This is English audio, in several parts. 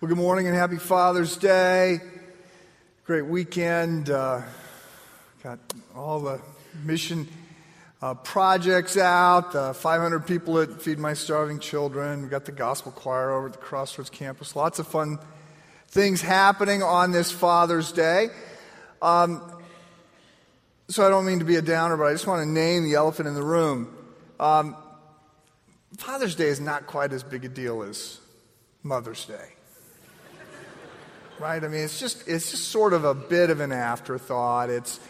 Well, good morning and happy Father's Day. Great weekend. Uh, got all the mission uh, projects out. Uh, 500 people at Feed My Starving Children. We got the gospel choir over at the Crossroads campus. Lots of fun things happening on this Father's Day. Um, so I don't mean to be a downer, but I just want to name the elephant in the room. Um, Father's Day is not quite as big a deal as Mother's Day right? I mean, it's just it's just sort of a bit of an afterthought. It's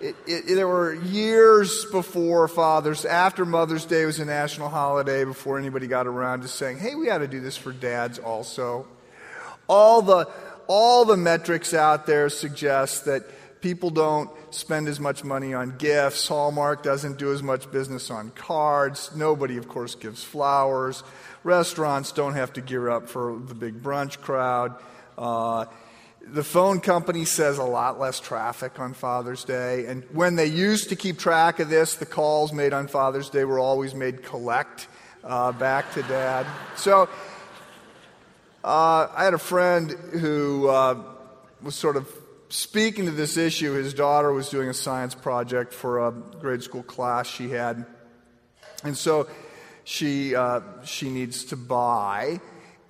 it, it, there were years before Father's, after Mother's Day was a national holiday, before anybody got around to saying, "Hey, we ought to do this for dads also." All the all the metrics out there suggest that people don't spend as much money on gifts. Hallmark doesn't do as much business on cards. Nobody, of course, gives flowers. Restaurants don't have to gear up for the big brunch crowd. Uh, the phone company says a lot less traffic on Father's Day. And when they used to keep track of this, the calls made on Father's Day were always made collect uh, back to dad. So uh, I had a friend who uh, was sort of speaking to this issue. His daughter was doing a science project for a grade school class she had. And so she, uh, she needs to buy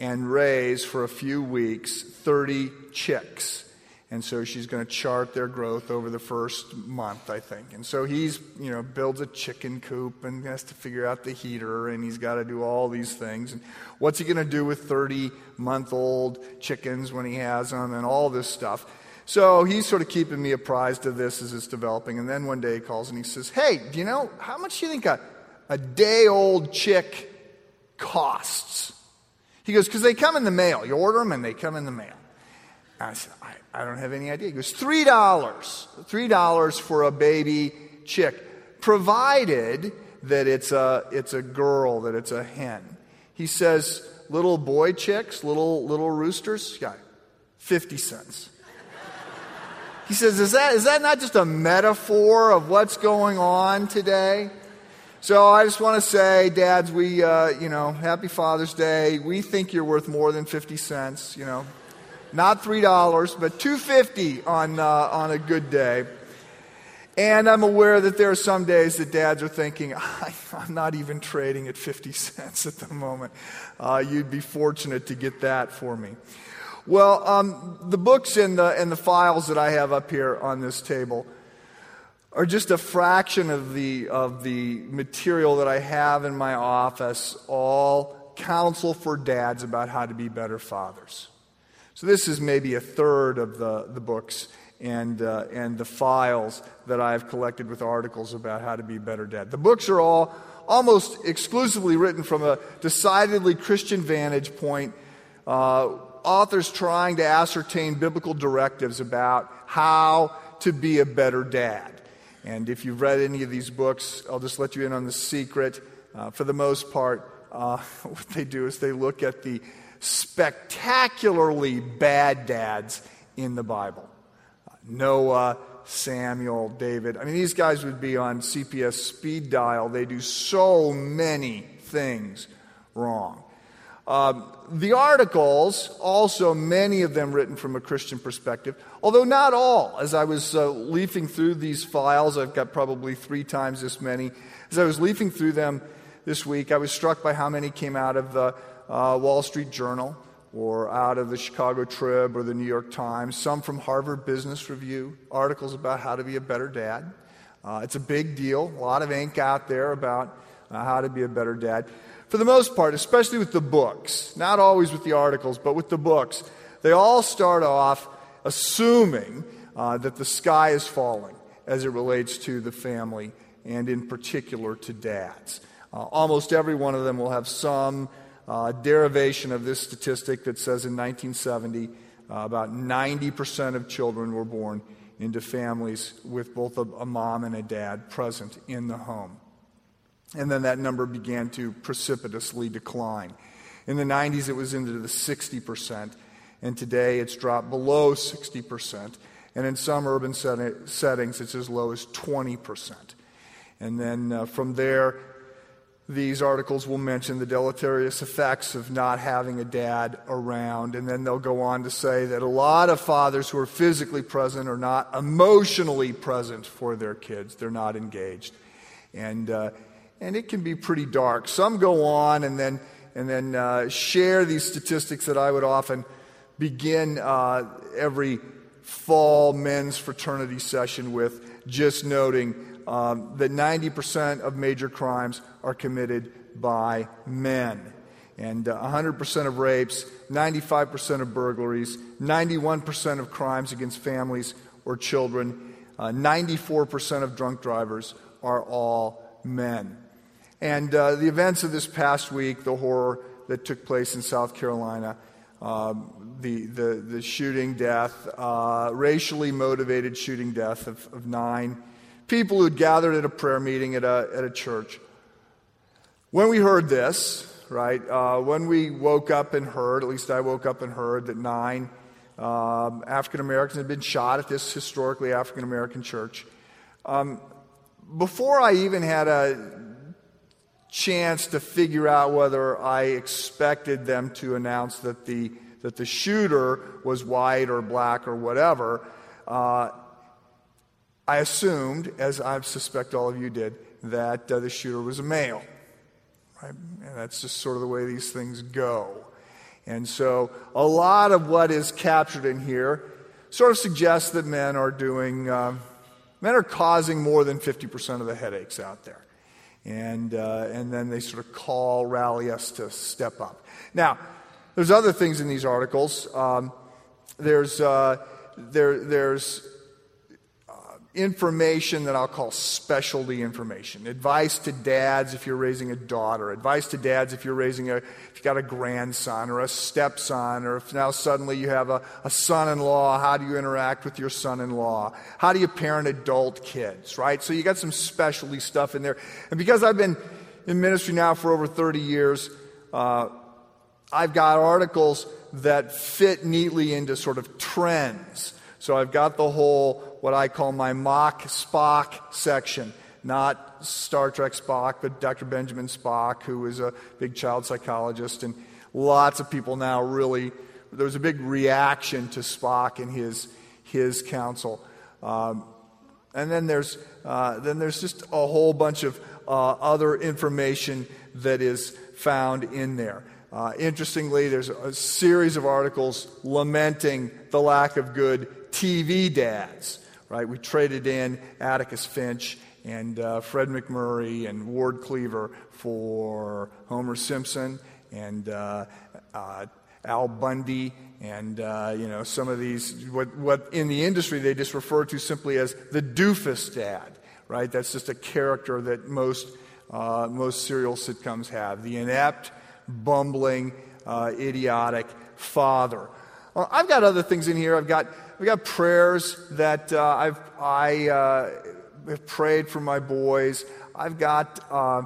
and raise for a few weeks 30 chicks. And so she's going to chart their growth over the first month, I think. And so he's, you know, builds a chicken coop and has to figure out the heater and he's got to do all these things. And what's he going to do with 30 month old chickens when he has them and all this stuff. So he's sort of keeping me apprised of this as it's developing. And then one day he calls and he says, Hey, do you know how much do you think a, a day old chick costs? He goes, because they come in the mail. You order them and they come in the mail. And I said, I, I don't have any idea. He goes, $3. $3 for a baby chick, provided that it's a, it's a girl, that it's a hen. He says, little boy chicks, little, little roosters, yeah, 50 cents. He says, is that, is that not just a metaphor of what's going on today? So I just want to say, dads, we, uh, you know, happy Father's Day. We think you're worth more than 50 cents, you know. Not $3, but 250 on, uh, on a good day. And I'm aware that there are some days that dads are thinking, I, am not even trading at 50 cents at the moment. Uh, you'd be fortunate to get that for me. Well, um, the books and the, and the files that I have up here on this table are just a fraction of the, of the material that I have in my office, all counsel for dads about how to be better fathers. So, this is maybe a third of the, the books and, uh, and the files that I've collected with articles about how to be a better dad. The books are all almost exclusively written from a decidedly Christian vantage point. Uh, authors trying to ascertain biblical directives about how to be a better dad. And if you've read any of these books, I'll just let you in on the secret. Uh, for the most part, uh, what they do is they look at the spectacularly bad dads in the Bible uh, Noah, Samuel, David. I mean, these guys would be on CPS speed dial. They do so many things wrong. Um, the articles, also many of them written from a Christian perspective, although not all. As I was uh, leafing through these files, I've got probably three times this many. As I was leafing through them this week, I was struck by how many came out of the uh, Wall Street Journal or out of the Chicago Trib or the New York Times, some from Harvard Business Review, articles about how to be a better dad. Uh, it's a big deal, a lot of ink out there about uh, how to be a better dad for the most part, especially with the books, not always with the articles, but with the books, they all start off assuming uh, that the sky is falling as it relates to the family and in particular to dads. Uh, almost every one of them will have some uh, derivation of this statistic that says in 1970 uh, about 90% of children were born into families with both a, a mom and a dad present in the home. And then that number began to precipitously decline. In the 90s, it was into the 60%, and today it's dropped below 60%. And in some urban set- settings, it's as low as 20%. And then uh, from there, these articles will mention the deleterious effects of not having a dad around. And then they'll go on to say that a lot of fathers who are physically present are not emotionally present for their kids, they're not engaged. And, uh, and it can be pretty dark. Some go on and then, and then uh, share these statistics that I would often begin uh, every fall men's fraternity session with, just noting um, that 90% of major crimes are committed by men. And uh, 100% of rapes, 95% of burglaries, 91% of crimes against families or children, uh, 94% of drunk drivers are all men. And uh, the events of this past week, the horror that took place in South Carolina, um, the, the, the, shooting death, uh, racially motivated shooting death of, of nine people who had gathered at a prayer meeting at a, at a church. When we heard this, right, uh, when we woke up and heard, at least I woke up and heard, that nine um, African Americans had been shot at this historically African American church, um, before I even had a chance to figure out whether I expected them to announce that the, that the shooter was white or black or whatever, uh, I assumed, as I suspect all of you did, that uh, the shooter was a male. Right? And that's just sort of the way these things go. And so a lot of what is captured in here sort of suggests that men are doing, uh, men are causing more than 50% of the headaches out there. And, uh, and then they sort of call, rally us to step up. Now, there's other things in these articles. Um, there's, uh, there, there's information that I'll call specialty information. Advice to dads if you're raising a daughter. Advice to dads if you're raising a, if you've got a grandson or a stepson, or if now suddenly you have a, a son in law, how do you interact with your son in law? How do you parent adult kids, right? So you got some specialty stuff in there. And because I've been in ministry now for over 30 years, uh, I've got articles that fit neatly into sort of trends. So I've got the whole what I call my mock Spock section. Not Star Trek Spock, but Dr. Benjamin Spock, who was a big child psychologist. And lots of people now really, there was a big reaction to Spock and his, his counsel. Um, and then there's, uh, then there's just a whole bunch of uh, other information that is found in there. Uh, interestingly, there's a series of articles lamenting the lack of good TV dads right? We traded in Atticus Finch and uh, Fred MacMurray and Ward Cleaver for Homer Simpson and uh, uh, Al Bundy and uh, you know some of these what, what in the industry they just refer to simply as the doofus dad, right? That's just a character that most uh, most serial sitcoms have. The inept, bumbling, uh, idiotic father. Well, I've got other things in here. I've got we got prayers that uh, I've I uh, have prayed for my boys. I've got uh,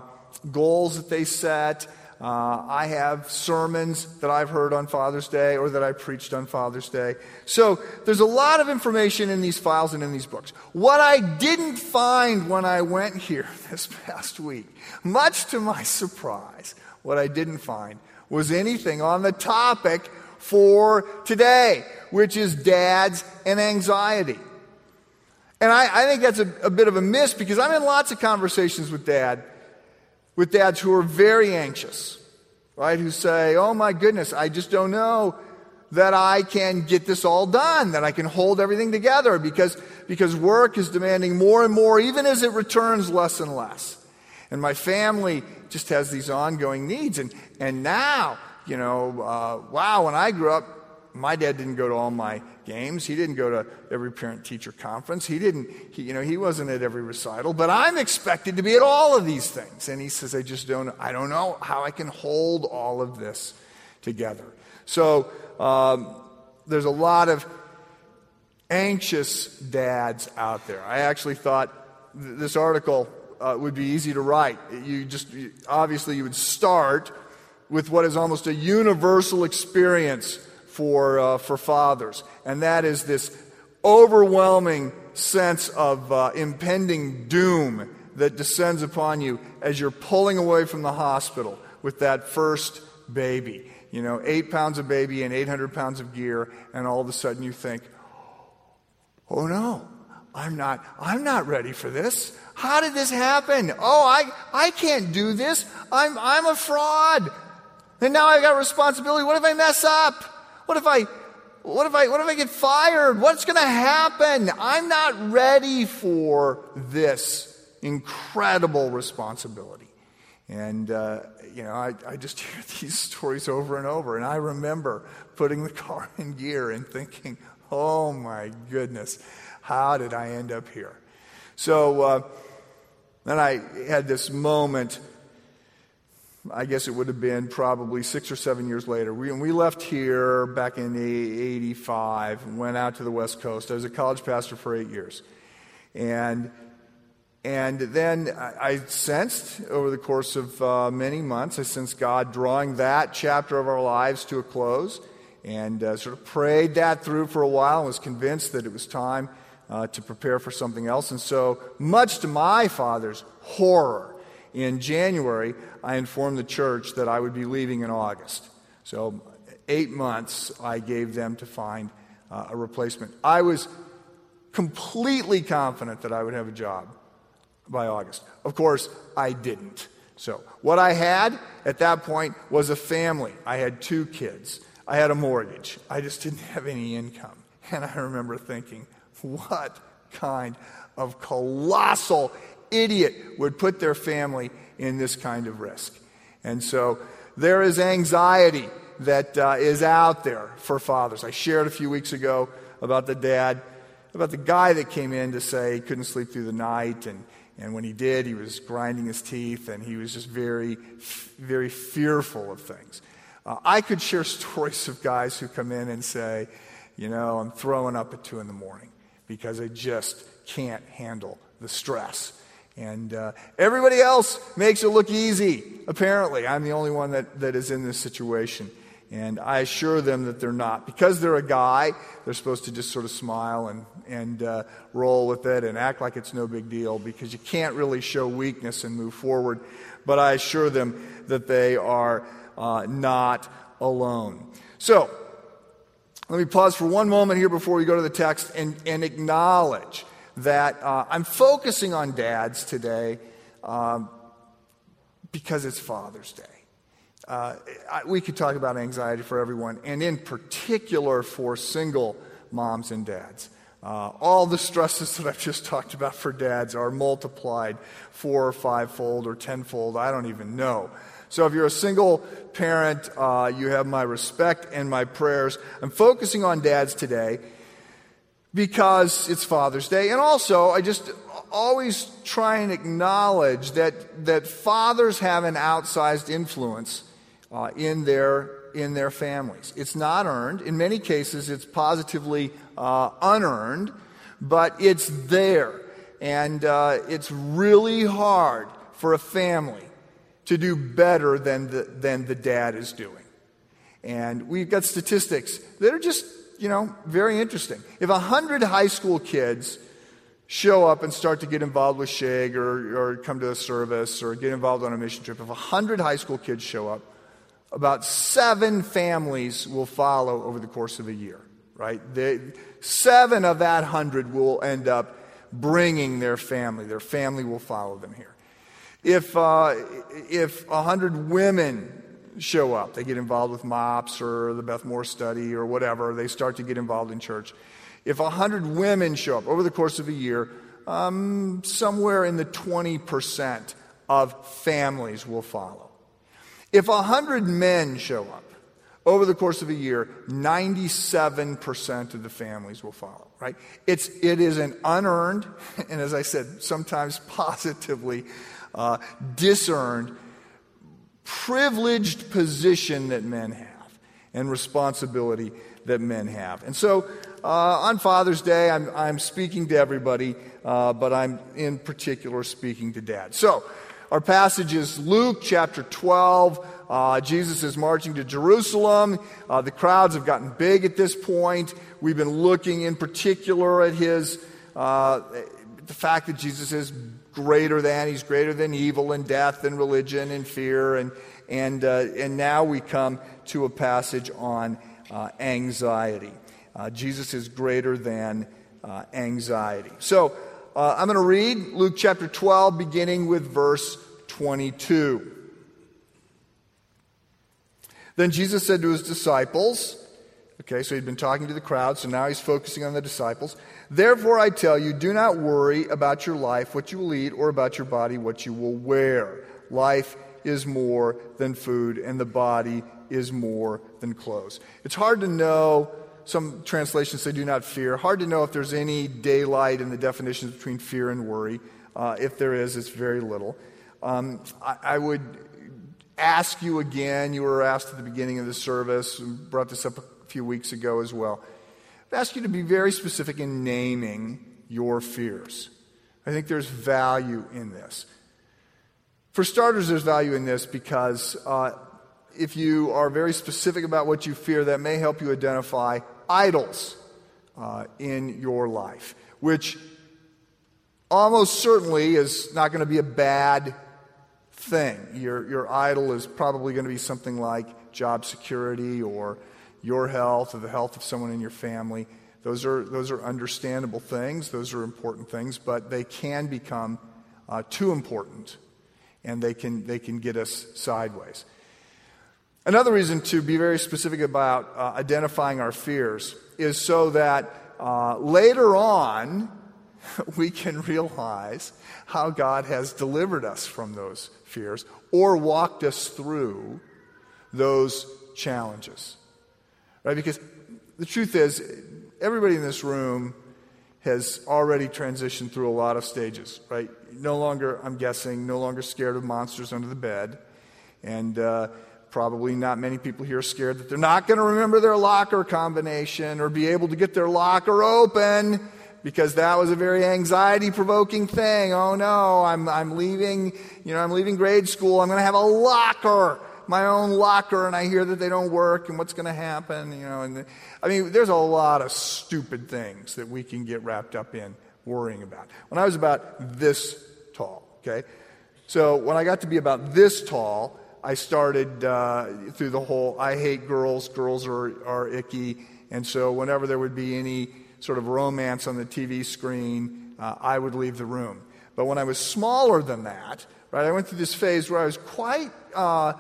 goals that they set. Uh, I have sermons that I've heard on Father's Day or that I preached on Father's Day. So there's a lot of information in these files and in these books. What I didn't find when I went here this past week, much to my surprise, what I didn't find was anything on the topic for today, which is dads and anxiety. And I, I think that's a, a, bit of a miss because I'm in lots of conversations with dad, with dads who are very anxious, right? Who say, oh my goodness, I just don't know that I can get this all done, that I can hold everything together because, because work is demanding more and more, even as it returns less and less. And my family just has these ongoing needs. And, and now you know, uh, wow, when I grew up, my dad didn't go to all my games. He didn't go to every parent teacher conference. He didn't, he, you know, he wasn't at every recital, but I'm expected to be at all of these things. And he says, I just don't, I don't know how I can hold all of this together. So, um, there's a lot of anxious dads out there. I actually thought th- this article uh, would be easy to write. You just, obviously, you would start with what is almost a universal experience for, uh, for fathers, and that is this overwhelming sense of uh, impending doom that descends upon you as you're pulling away from the hospital with that first baby. You know, eight pounds of baby and 800 pounds of gear, and all of a sudden you think, oh no, I'm not, I'm not ready for this. How did this happen? Oh, I, I can't do this. I'm, I'm a fraud. And now I've got responsibility. What if I mess up? What if I, what if I, what if I get fired? What's going to happen? I'm not ready for this incredible responsibility. And, uh, you know, I, I just hear these stories over and over. And I remember putting the car in gear and thinking, oh my goodness, how did I end up here? So uh, then I had this moment. I guess it would have been probably six or seven years later. We, we left here back in 85 and went out to the West Coast. I was a college pastor for eight years. And and then I sensed over the course of uh, many months, I sensed God drawing that chapter of our lives to a close and uh, sort of prayed that through for a while and was convinced that it was time uh, to prepare for something else. And so, much to my father's horror, in January, I informed the church that I would be leaving in August. So, eight months I gave them to find uh, a replacement. I was completely confident that I would have a job by August. Of course, I didn't. So, what I had at that point was a family. I had two kids. I had a mortgage. I just didn't have any income. And I remember thinking, what kind of colossal idiot would put their family in this kind of risk? And so, there is anxiety that uh, is out there for fathers. I shared a few weeks ago about the dad, about the guy that came in to say he couldn't sleep through the night and and when he did, he was grinding his teeth and he was just very, very fearful of things. Uh, I could share stories of guys who come in and say, you know, I'm throwing up at 2 in the morning because I just can't handle the stress. And uh, everybody else makes it look easy, apparently. I'm the only one that, that is in this situation. And I assure them that they're not. Because they're a guy, they're supposed to just sort of smile and, and uh, roll with it and act like it's no big deal because you can't really show weakness and move forward. But I assure them that they are uh, not alone. So, let me pause for one moment here before we go to the text and, and acknowledge that uh, I'm focusing on dads today um, because it's Father's Day. Uh, we could talk about anxiety for everyone, and in particular for single moms and dads. Uh, all the stresses that I've just talked about for dads are multiplied four or fivefold or tenfold. I don't even know. So if you're a single parent, uh, you have my respect and my prayers. I'm focusing on dads today because it's Father's Day. And also, I just always try and acknowledge that, that fathers have an outsized influence uh, in, their, in their families. It's not earned. In many cases, it's positively uh, unearned, but it's there. And uh, it's really hard for a family to do better than the, than the dad is doing. And we've got statistics that are just, you know, very interesting. If 100 high school kids show up and start to get involved with SHIG or, or come to a service or get involved on a mission trip, if 100 high school kids show up, about seven families will follow over the course of a year, right? They, seven of that hundred will end up bringing their family. Their family will follow them here. If, uh, if a hundred women show up, they get involved with MOPS or the Beth Moore study or whatever, they start to get involved in church. If a hundred women show up over the course of a year, um, somewhere in the 20% of families will follow. If 100 men show up over the course of a year, 97% of the families will follow, right? It's, it is an unearned, and as I said, sometimes positively uh, disearned, privileged position that men have and responsibility that men have. And so uh, on Father's Day, I'm, I'm speaking to everybody, uh, but I'm in particular speaking to dad. So, our passage is Luke chapter 12. Uh, Jesus is marching to Jerusalem. Uh, the crowds have gotten big at this point. We've been looking in particular at his, uh, the fact that Jesus is greater than. He's greater than evil and death and religion and fear. And, and, uh, and now we come to a passage on uh, anxiety. Uh, Jesus is greater than uh, anxiety. So uh, I'm going to read Luke chapter 12, beginning with verse 22. Then Jesus said to his disciples, Okay, so he'd been talking to the crowd, so now he's focusing on the disciples. Therefore, I tell you, do not worry about your life, what you will eat, or about your body, what you will wear. Life is more than food, and the body is more than clothes. It's hard to know. Some translations say do not fear. Hard to know if there's any daylight in the definitions between fear and worry. Uh, if there is, it's very little. Um, I, I would ask you again, you were asked at the beginning of the service, brought this up a few weeks ago as well. I'd ask you to be very specific in naming your fears. I think there's value in this. For starters, there's value in this because uh, if you are very specific about what you fear, that may help you identify idols uh, in your life, which almost certainly is not going to be a bad thing. Your, your idol is probably going to be something like job security or your health or the health of someone in your family. Those are, those are understandable things, those are important things, but they can become uh, too important and they can, they can get us sideways. Another reason to be very specific about uh, identifying our fears is so that uh, later on we can realize how God has delivered us from those fears or walked us through those challenges. Right? Because the truth is, everybody in this room has already transitioned through a lot of stages, right? No longer, I'm guessing, no longer scared of monsters under the bed. And uh, probably not many people here are scared that they're not going to remember their locker combination or be able to get their locker open because that was a very anxiety provoking thing. Oh no, I'm, I'm leaving, you know, I'm leaving grade school. I'm going to have a locker my own locker and I hear that they don't work and what's going to happen, you know. And the, I mean, there's a lot of stupid things that we can get wrapped up in worrying about. When I was about this tall, okay, so when I got to be about this tall, I started uh, through the whole I hate girls, girls are, are icky. And so whenever there would be any sort of romance on the TV screen, uh, I would leave the room. But when I was smaller than that, right, I went through this phase where I was quite uh,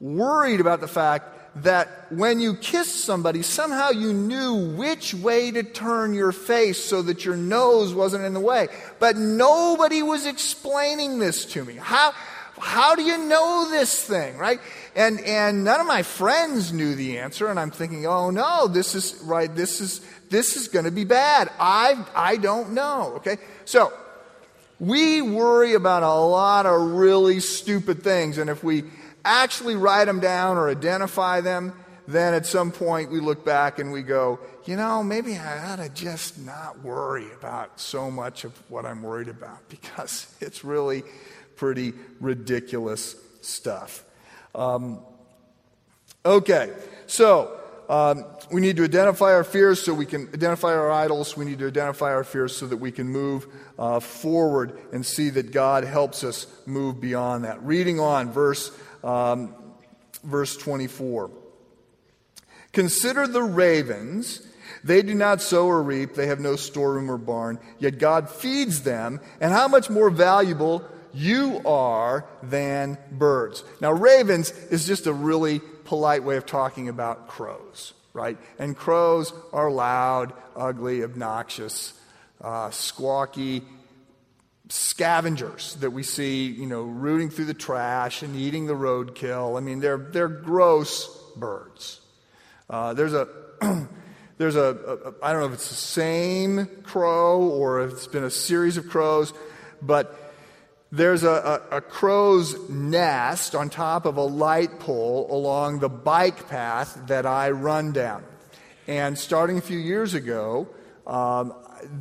worried about the fact that when you kissed somebody, somehow you knew which way to turn your face so that your nose wasn't in the way. But nobody was explaining this to me. How, how do you know this thing, right? And, and none of my friends knew the answer, and I'm thinking, oh no, this is, right, this is, this is going to be bad. I, I don't know, okay? So, we worry about a lot of really stupid things, and if we actually write them down or identify them, then at some point we look back and we go, you know, maybe I ought to just not worry about so much of what I'm worried about because it's really pretty ridiculous stuff. Um, okay, so um, we need to identify our fears so we can identify our idols. We need to identify our fears so that we can move uh, forward and see that God helps us move beyond that. Reading on, verse um, verse 24. Consider the ravens. They do not sow or reap, they have no storeroom or barn, yet God feeds them. And how much more valuable you are than birds. Now, ravens is just a really polite way of talking about crows, right? And crows are loud, ugly, obnoxious, uh, squawky, scavengers that we see, you know, rooting through the trash and eating the roadkill. I mean, they're, they're gross birds. Uh, there's a, there's a, a, I don't know if it's the same crow or if it's been a series of crows, but there's a, a, a crow's nest on top of a light pole along the bike path that I run down. And starting a few years ago, um,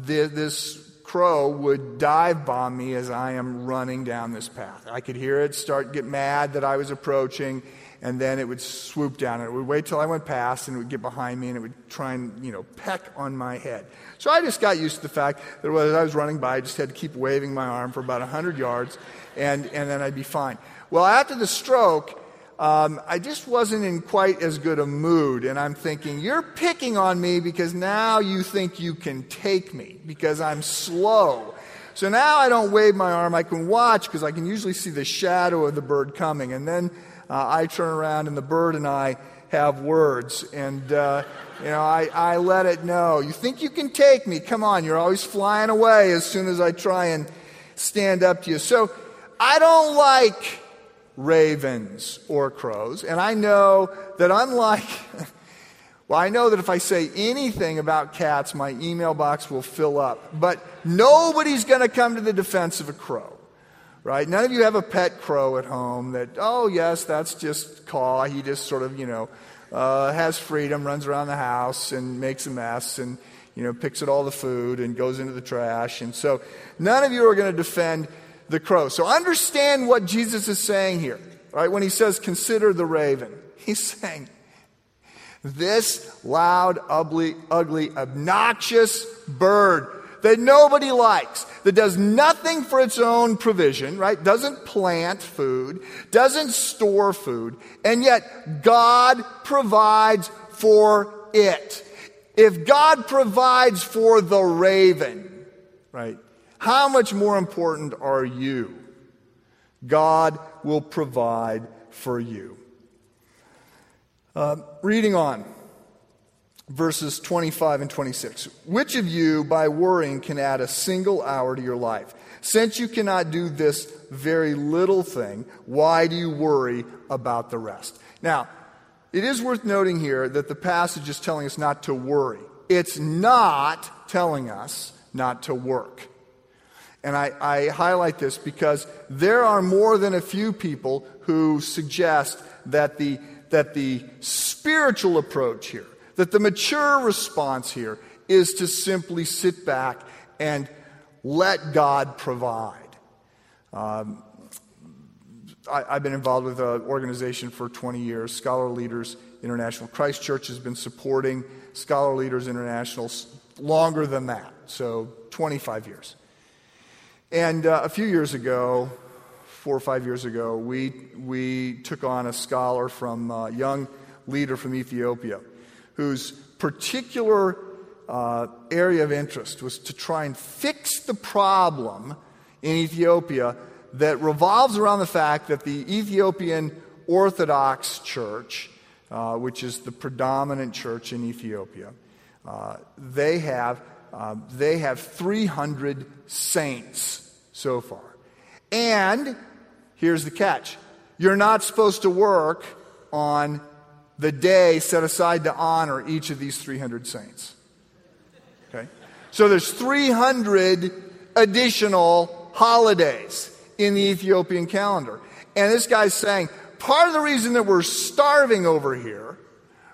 the, this crow would dive bomb me as I am running down this path. I could hear it start get mad that I was approaching, and then it would swoop down. It would wait till I went past, and it would get behind me, and it would try and, you know, peck on my head. So I just got used to the fact that as I was running by, I just had to keep waving my arm for about 100 yards, and, and then I'd be fine. Well, after the stroke, um, I just wasn't in quite as good a mood. And I'm thinking, you're picking on me because now you think you can take me because I'm slow. So now I don't wave my arm. I can watch because I can usually see the shadow of the bird coming. And then uh, I turn around and the bird and I have words. And, uh, you know, I, I let it know. You think you can take me? Come on. You're always flying away as soon as I try and stand up to you. So I don't like ravens or crows. And I know that unlike, well, I know that if I say anything about cats, my email box will fill up. But nobody's going to come to the defense of a crow. Right? None of you have a pet crow at home that, oh, yes, that's just Caw. He just sort of, you know, uh, has freedom, runs around the house and makes a mess and, you know, picks at all the food and goes into the trash. And so none of you are going to defend the crow. So understand what Jesus is saying here, right? When he says, consider the raven, he's saying, this loud, ugly, ugly, obnoxious bird that nobody likes, that does nothing for its own provision, right? Doesn't plant food, doesn't store food, and yet God provides for it. If God provides for the raven, right? How much more important are you? God will provide for you. Uh, reading on, verses 25 and 26. Which of you, by worrying, can add a single hour to your life? Since you cannot do this very little thing, why do you worry about the rest? Now, it is worth noting here that the passage is telling us not to worry. It's not telling us not to work. And I, I, highlight this because there are more than a few people who suggest that the, that the spiritual approach here, that the mature response here is to simply sit back and let God provide. Um, I, have been involved with an organization for 20 years, Scholar Leaders International. Christ Church has been supporting Scholar Leaders International longer than that, so 25 years. And uh, a few years ago, four or five years ago, we, we took on a scholar from a uh, young leader from Ethiopia whose particular uh, area of interest was to try and fix the problem in Ethiopia that revolves around the fact that the Ethiopian Orthodox Church, uh, which is the predominant church in Ethiopia, uh, they have um, they have 300 saints so far. And here's the catch you're not supposed to work on the day set aside to honor each of these 300 saints. Okay? So there's 300 additional holidays in the Ethiopian calendar. And this guy's saying part of the reason that we're starving over here,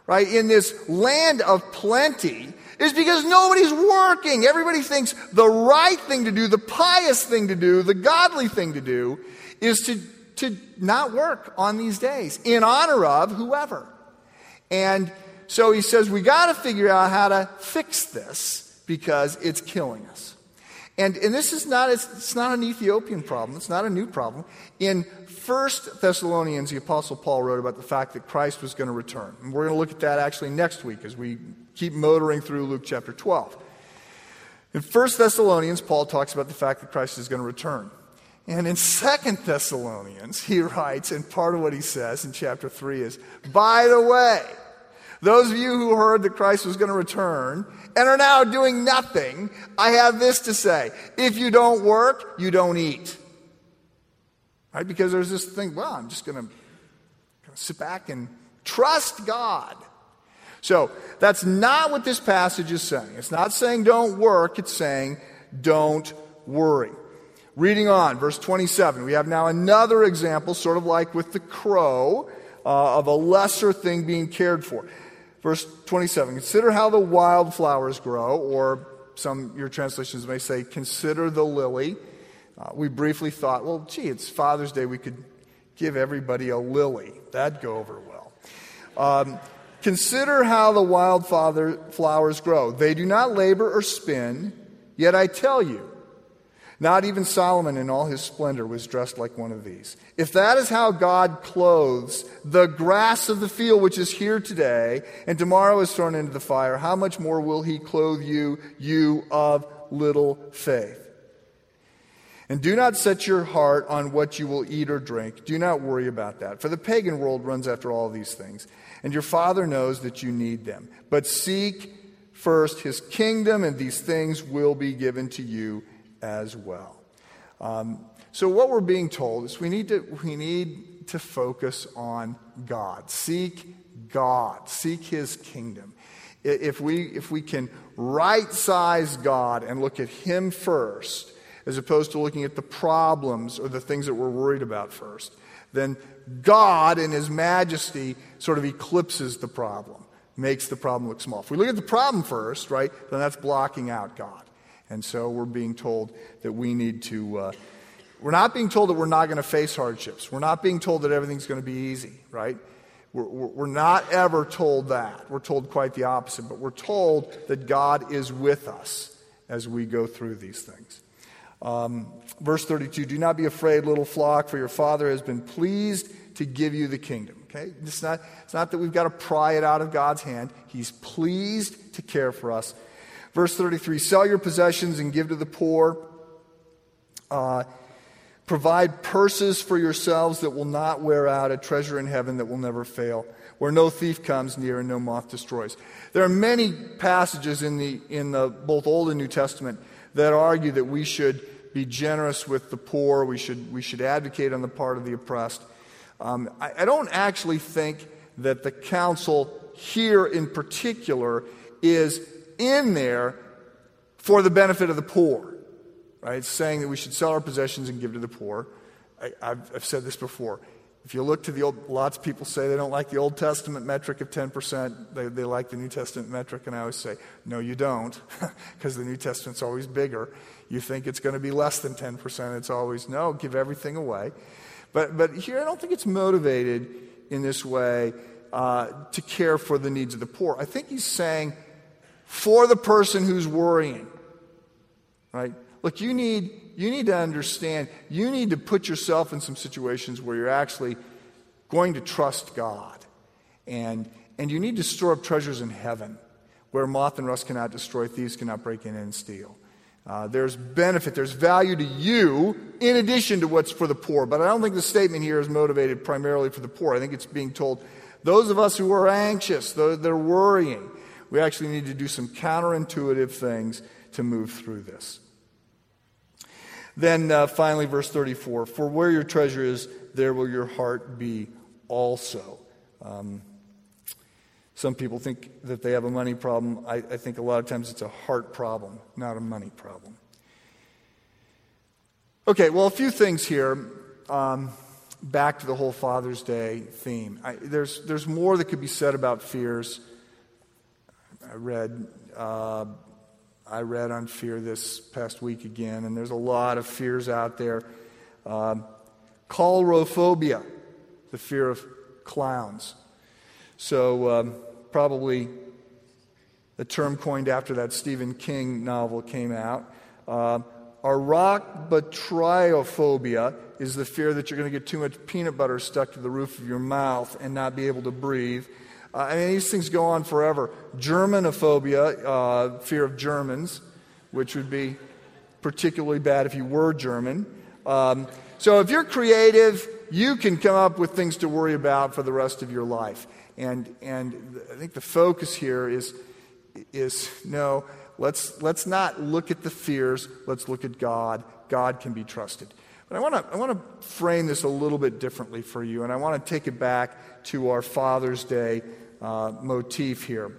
right, in this land of plenty, is because nobody's working. Everybody thinks the right thing to do, the pious thing to do, the godly thing to do is to, to not work on these days in honor of whoever. And so he says, we got to figure out how to fix this because it's killing us. And, and this is not, it's not an Ethiopian problem. It's not a new problem. In First Thessalonians, the Apostle Paul wrote about the fact that Christ was going to return. And we're going to look at that actually next week as we keep motoring through Luke chapter 12. In 1 Thessalonians, Paul talks about the fact that Christ is going to return. And in 2 Thessalonians, he writes, and part of what he says in chapter 3 is, by the way, those of you who heard that Christ was going to return and are now doing nothing, I have this to say. If you don't work, you don't eat. Right? Because there's this thing, well, I'm just going to sit back and trust God. So that's not what this passage is saying. It's not saying don't work, it's saying don't worry. Reading on, verse 27, we have now another example, sort of like with the crow, uh, of a lesser thing being cared for. Verse 27 Consider how the wildflowers grow, or some your translations may say, Consider the lily. Uh, we briefly thought, well, gee, it's Father's Day. We could give everybody a lily. That'd go over well. Um, Consider how the wild flowers grow. They do not labor or spin, yet I tell you, not even Solomon in all his splendor was dressed like one of these. If that is how God clothes the grass of the field, which is here today, and tomorrow is thrown into the fire, how much more will he clothe you, you of little faith? And do not set your heart on what you will eat or drink. Do not worry about that. For the pagan world runs after all these things, and your Father knows that you need them. But seek first his kingdom, and these things will be given to you as well. Um, so, what we're being told is we need, to, we need to focus on God. Seek God, seek His kingdom. If we, if we can right size God and look at Him first, as opposed to looking at the problems or the things that we're worried about first, then God in His majesty sort of eclipses the problem, makes the problem look small. If we look at the problem first, right, then that's blocking out God. And so we're being told that we need to. Uh, we're not being told that we're not going to face hardships. We're not being told that everything's going to be easy, right? We're, we're not ever told that. We're told quite the opposite, but we're told that God is with us as we go through these things. Um, verse 32 Do not be afraid, little flock, for your Father has been pleased to give you the kingdom. Okay? It's not, it's not that we've got to pry it out of God's hand, He's pleased to care for us. Verse 33 Sell your possessions and give to the poor. Uh, provide purses for yourselves that will not wear out, a treasure in heaven that will never fail, where no thief comes near and no moth destroys. There are many passages in, the, in the, both Old and New Testament that argue that we should be generous with the poor, we should, we should advocate on the part of the oppressed. Um, I, I don't actually think that the counsel here in particular is in there for the benefit of the poor. Right? It's saying that we should sell our possessions and give to the poor. I, have said this before. If you look to the old, lots of people say they don't like the Old Testament metric of 10%. They, they like the New Testament metric. And I always say, no, you don't, because the New Testament's always bigger. You think it's going to be less than 10%. It's always, no, give everything away. But, but here, I don't think it's motivated in this way uh, to care for the needs of the poor. I think he's saying, for the person who's worrying, right? Look, you need, you need to understand, you need to put yourself in some situations where you're actually going to trust God. And, and you need to store up treasures in heaven where moth and rust cannot destroy, thieves cannot break in and steal. Uh, there's benefit, there's value to you in addition to what's for the poor. But I don't think the statement here is motivated primarily for the poor. I think it's being told those of us who are anxious, they're worrying, we actually need to do some counterintuitive things to move through this. Then uh, finally, verse 34 For where your treasure is, there will your heart be also. Um, some people think that they have a money problem. I, I think a lot of times it's a heart problem, not a money problem. Okay, well, a few things here. Um, back to the whole Father's Day theme. I, there's, there's more that could be said about fears. I read, uh, I read on fear this past week again, and there's a lot of fears out there. Um, the fear of clowns. So, um, probably the term coined after that Stephen King novel came out. Uh, arachnotryophobia is the fear that you're going to get too much peanut butter stuck to the roof of your mouth and not be able to breathe. Uh, I mean, these things go on forever. Germanophobia, uh, fear of Germans, which would be particularly bad if you were German. Um, so if you're creative, you can come up with things to worry about for the rest of your life. And, and I think the focus here is, is no, let's, let's not look at the fears, let's look at God. God can be trusted. But I want to I want to frame this a little bit differently for you, and I want to take it back to our Father's Day uh, motif here.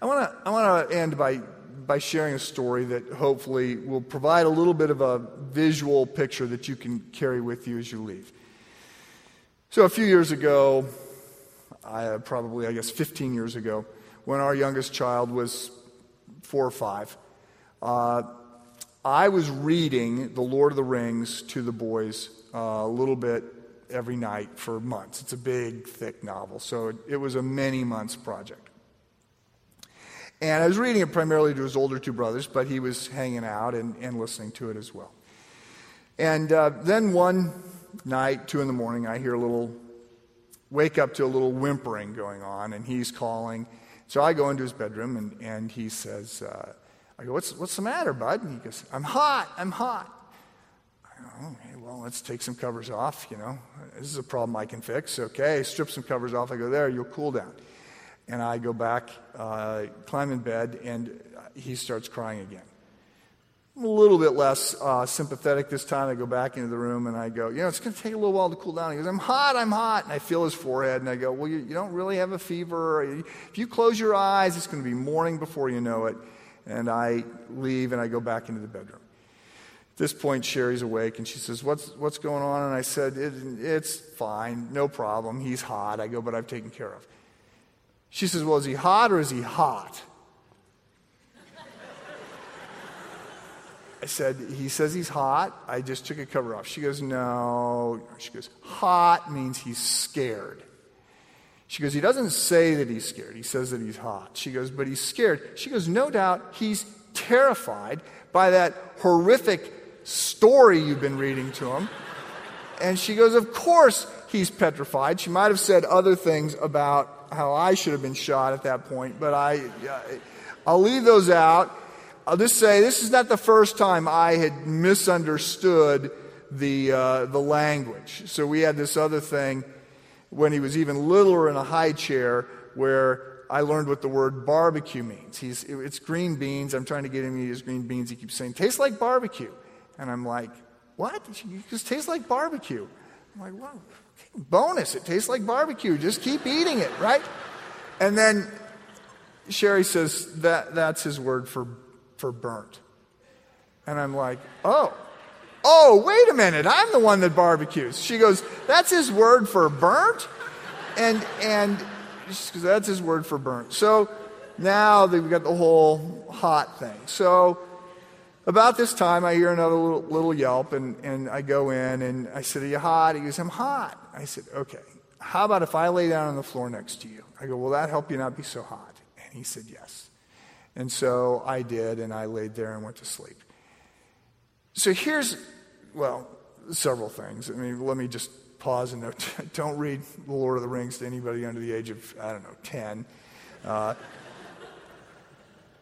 I want to I want to end by by sharing a story that hopefully will provide a little bit of a visual picture that you can carry with you as you leave. So a few years ago, I, probably, I guess, 15 years ago, when our youngest child was four or five, uh, I was reading The Lord of the Rings to the boys uh, a little bit every night for months. It's a big, thick novel, so it, it was a many months project. And I was reading it primarily to his older two brothers, but he was hanging out and, and listening to it as well. And uh, then one night, two in the morning, I hear a little, wake up to a little whimpering going on, and he's calling. So I go into his bedroom, and, and he says, uh, I go, what's, what's the matter, bud? And he goes, I'm hot, I'm hot. I go, okay, well, let's take some covers off, you know. This is a problem I can fix. Okay, strip some covers off. I go, there, you'll cool down. And I go back, uh, climb in bed, and he starts crying again. I'm a little bit less uh, sympathetic this time. I go back into the room and I go, you know, it's going to take a little while to cool down. He goes, I'm hot, I'm hot. And I feel his forehead and I go, well, you, you don't really have a fever. If you close your eyes, it's going to be morning before you know it. And I leave and I go back into the bedroom. At this point, Sherry's awake and she says, What's, what's going on? And I said, it, It's fine, no problem. He's hot. I go, But I've taken care of. She says, Well, is he hot or is he hot? I said, He says he's hot. I just took a cover off. She goes, No. She goes, Hot means he's scared. She goes, He doesn't say that he's scared. He says that he's hot. She goes, But he's scared. She goes, No doubt he's terrified by that horrific story you've been reading to him. And she goes, Of course he's petrified. She might have said other things about how I should have been shot at that point, but I, I'll leave those out. I'll just say this is not the first time I had misunderstood the, uh, the language. So we had this other thing when he was even littler in a high chair where I learned what the word barbecue means. He's, it's green beans. I'm trying to get him to eat his green beans. He keeps saying, tastes like barbecue. And I'm like, what? It just tastes like barbecue. I'm like, well, bonus. It tastes like barbecue. Just keep eating it, right? And then Sherry says that that's his word for, for burnt. And I'm like, oh, oh, wait a minute. I'm the one that barbecues. She goes, that's his word for burnt? And, and goes, that's his word for burnt. So now they've got the whole hot thing. So about this time, I hear another little, little yelp, and, and I go in and I said, Are you hot? He goes, I'm hot. I said, Okay, how about if I lay down on the floor next to you? I go, Will that help you not be so hot? And he said, Yes. And so I did, and I laid there and went to sleep. So here's, well, several things. I mean, let me just pause and note don't read The Lord of the Rings to anybody under the age of, I don't know, 10. Uh,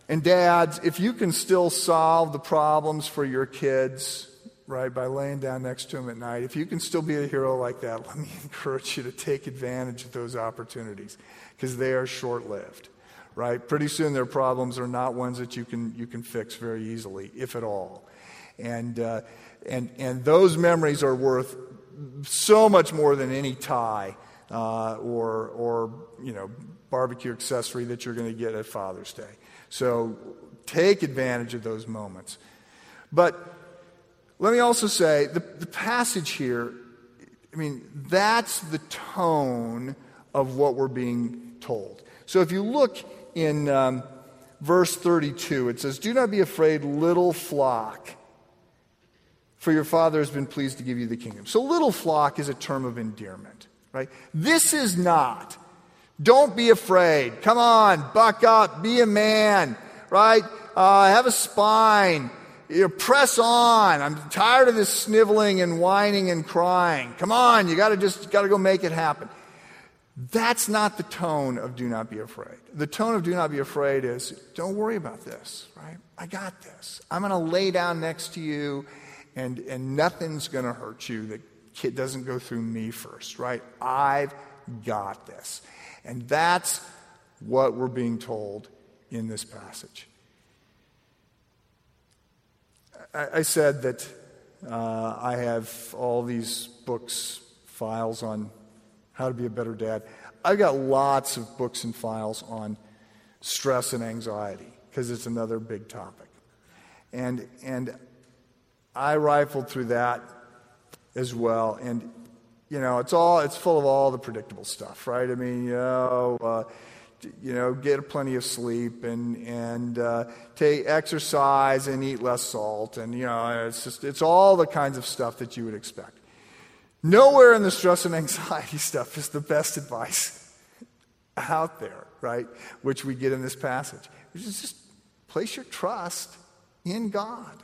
and dads, if you can still solve the problems for your kids, right, by laying down next to them at night, if you can still be a hero like that, let me encourage you to take advantage of those opportunities because they are short lived, right? Pretty soon their problems are not ones that you can, you can fix very easily, if at all. And, uh, and, and those memories are worth so much more than any tie uh, or, or, you know, barbecue accessory that you're going to get at Father's Day. So take advantage of those moments. But let me also say the, the passage here, I mean, that's the tone of what we're being told. So if you look in um, verse 32, it says, Do not be afraid, little flock, for your Father has been pleased to give you the kingdom. So, little flock is a term of endearment, right? This is not don't be afraid. Come on, buck up, be a man, right? Uh, have a spine. You press on. I'm tired of this sniveling and whining and crying. Come on, you gotta just gotta go make it happen. That's not the tone of do not be afraid. The tone of do not be afraid is don't worry about this, right? I got this. I'm gonna lay down next to you and, and nothing's gonna hurt you that kid doesn't go through me first, right? I've got this. And that's what we're being told in this passage. I, I said that uh, I have all these books, files on how to be a better dad. I've got lots of books and files on stress and anxiety because it's another big topic. And, and I rifled through that as well. And you know, it's all it's full of all the predictable stuff, right? I mean, you know, uh, you know, get plenty of sleep and and uh, take exercise and eat less salt, and you know, it's just it's all the kinds of stuff that you would expect. Nowhere in the stress and anxiety stuff is the best advice out there, right? Which we get in this passage. Which is just place your trust in God,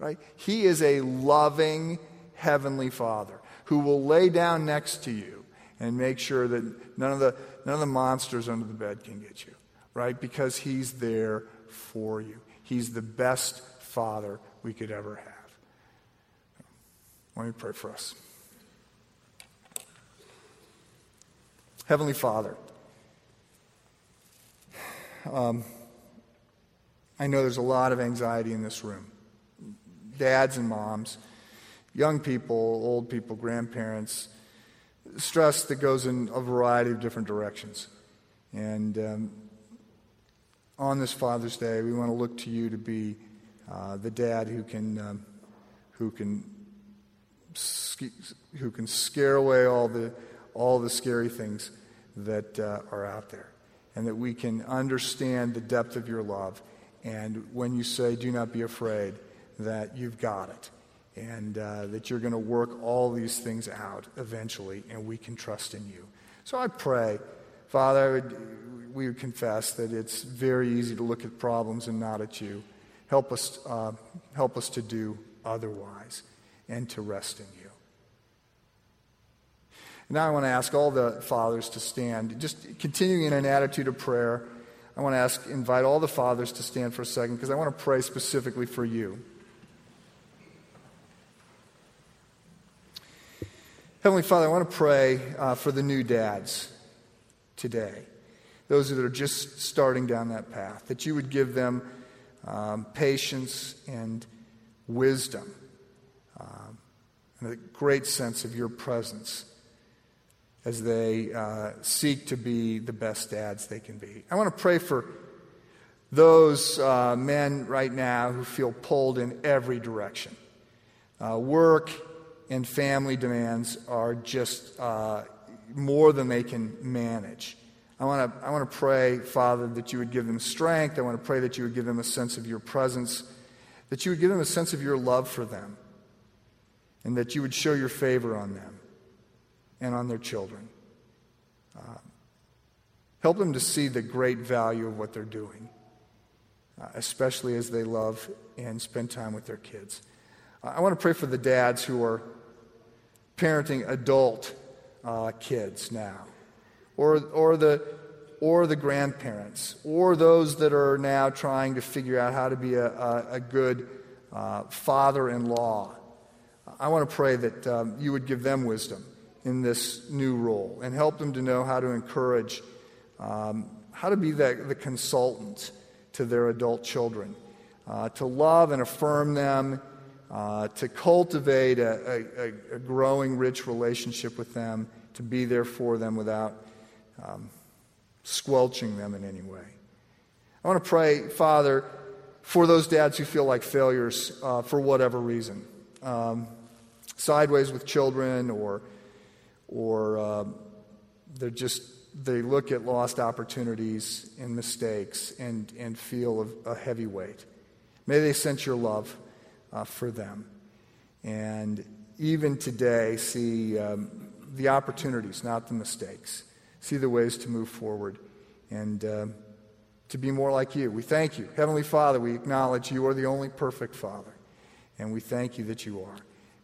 right? He is a loving heavenly Father who will lay down next to you and make sure that none of the, none of the monsters under the bed can get you, right? Because He's there for you. He's the best Father we could ever have. Let me pray for us. Heavenly Father, um, I know there's a lot of anxiety in this room. Dads and moms, young people, old people, grandparents, stress that goes in a variety of different directions. And um, on this Father's Day, we want to look to you to be uh, the dad who can, um, who can, who can scare away all the, all the scary things that uh, are out there, and that we can understand the depth of your love. And when you say, "Do not be afraid," that you've got it, and uh, that you're going to work all these things out eventually, and we can trust in you. So I pray, Father, would, we would confess that it's very easy to look at problems and not at you. Help us, uh, help us to do otherwise and to rest in you. Now I want to ask all the fathers to stand. Just continuing in an attitude of prayer, I want to ask, invite all the fathers to stand for a second because I want to pray specifically for you. Heavenly Father, I want to pray uh, for the new dads today, those that are just starting down that path, that you would give them um, patience and wisdom um, and a great sense of your presence as they uh, seek to be the best dads they can be. I want to pray for those uh, men right now who feel pulled in every direction. Uh, work and family demands are just uh, more than they can manage. I want to I want to pray, Father, that you would give them strength. I want to pray that you would give them a sense of your presence, that you would give them a sense of your love for them, and that you would show your favor on them and on their children. Uh, help them to see the great value of what they're doing, uh, especially as they love and spend time with their kids. Uh, I want to pray for the dads who are parenting adult uh, kids now, or, or, the, or the grandparents, or those that are now trying to figure out how to be a, a, a good uh, father in law. I want to pray that um, you would give them wisdom in this new role and help them to know how to encourage, um, how to be the, the, consultant to their adult children, uh, to love and affirm them, uh, to cultivate a, a, a, growing, rich relationship with them, to be there for them without um, squelching them in any way. I want to pray, Father, for those dads who feel like failures uh, for whatever reason. Um, sideways with children or or uh, they're just they look at lost opportunities and mistakes and, and feel a, heavy weight. May they sense your love uh, for them. And even today, see um, the opportunities, not the mistakes. See the ways to move forward and uh, to be more like you. We thank you. Heavenly Father, we acknowledge you are the only perfect Father. And we thank you that you are.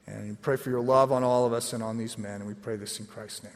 And pray for your love on all of us and on these men. And we pray this in Christ's name.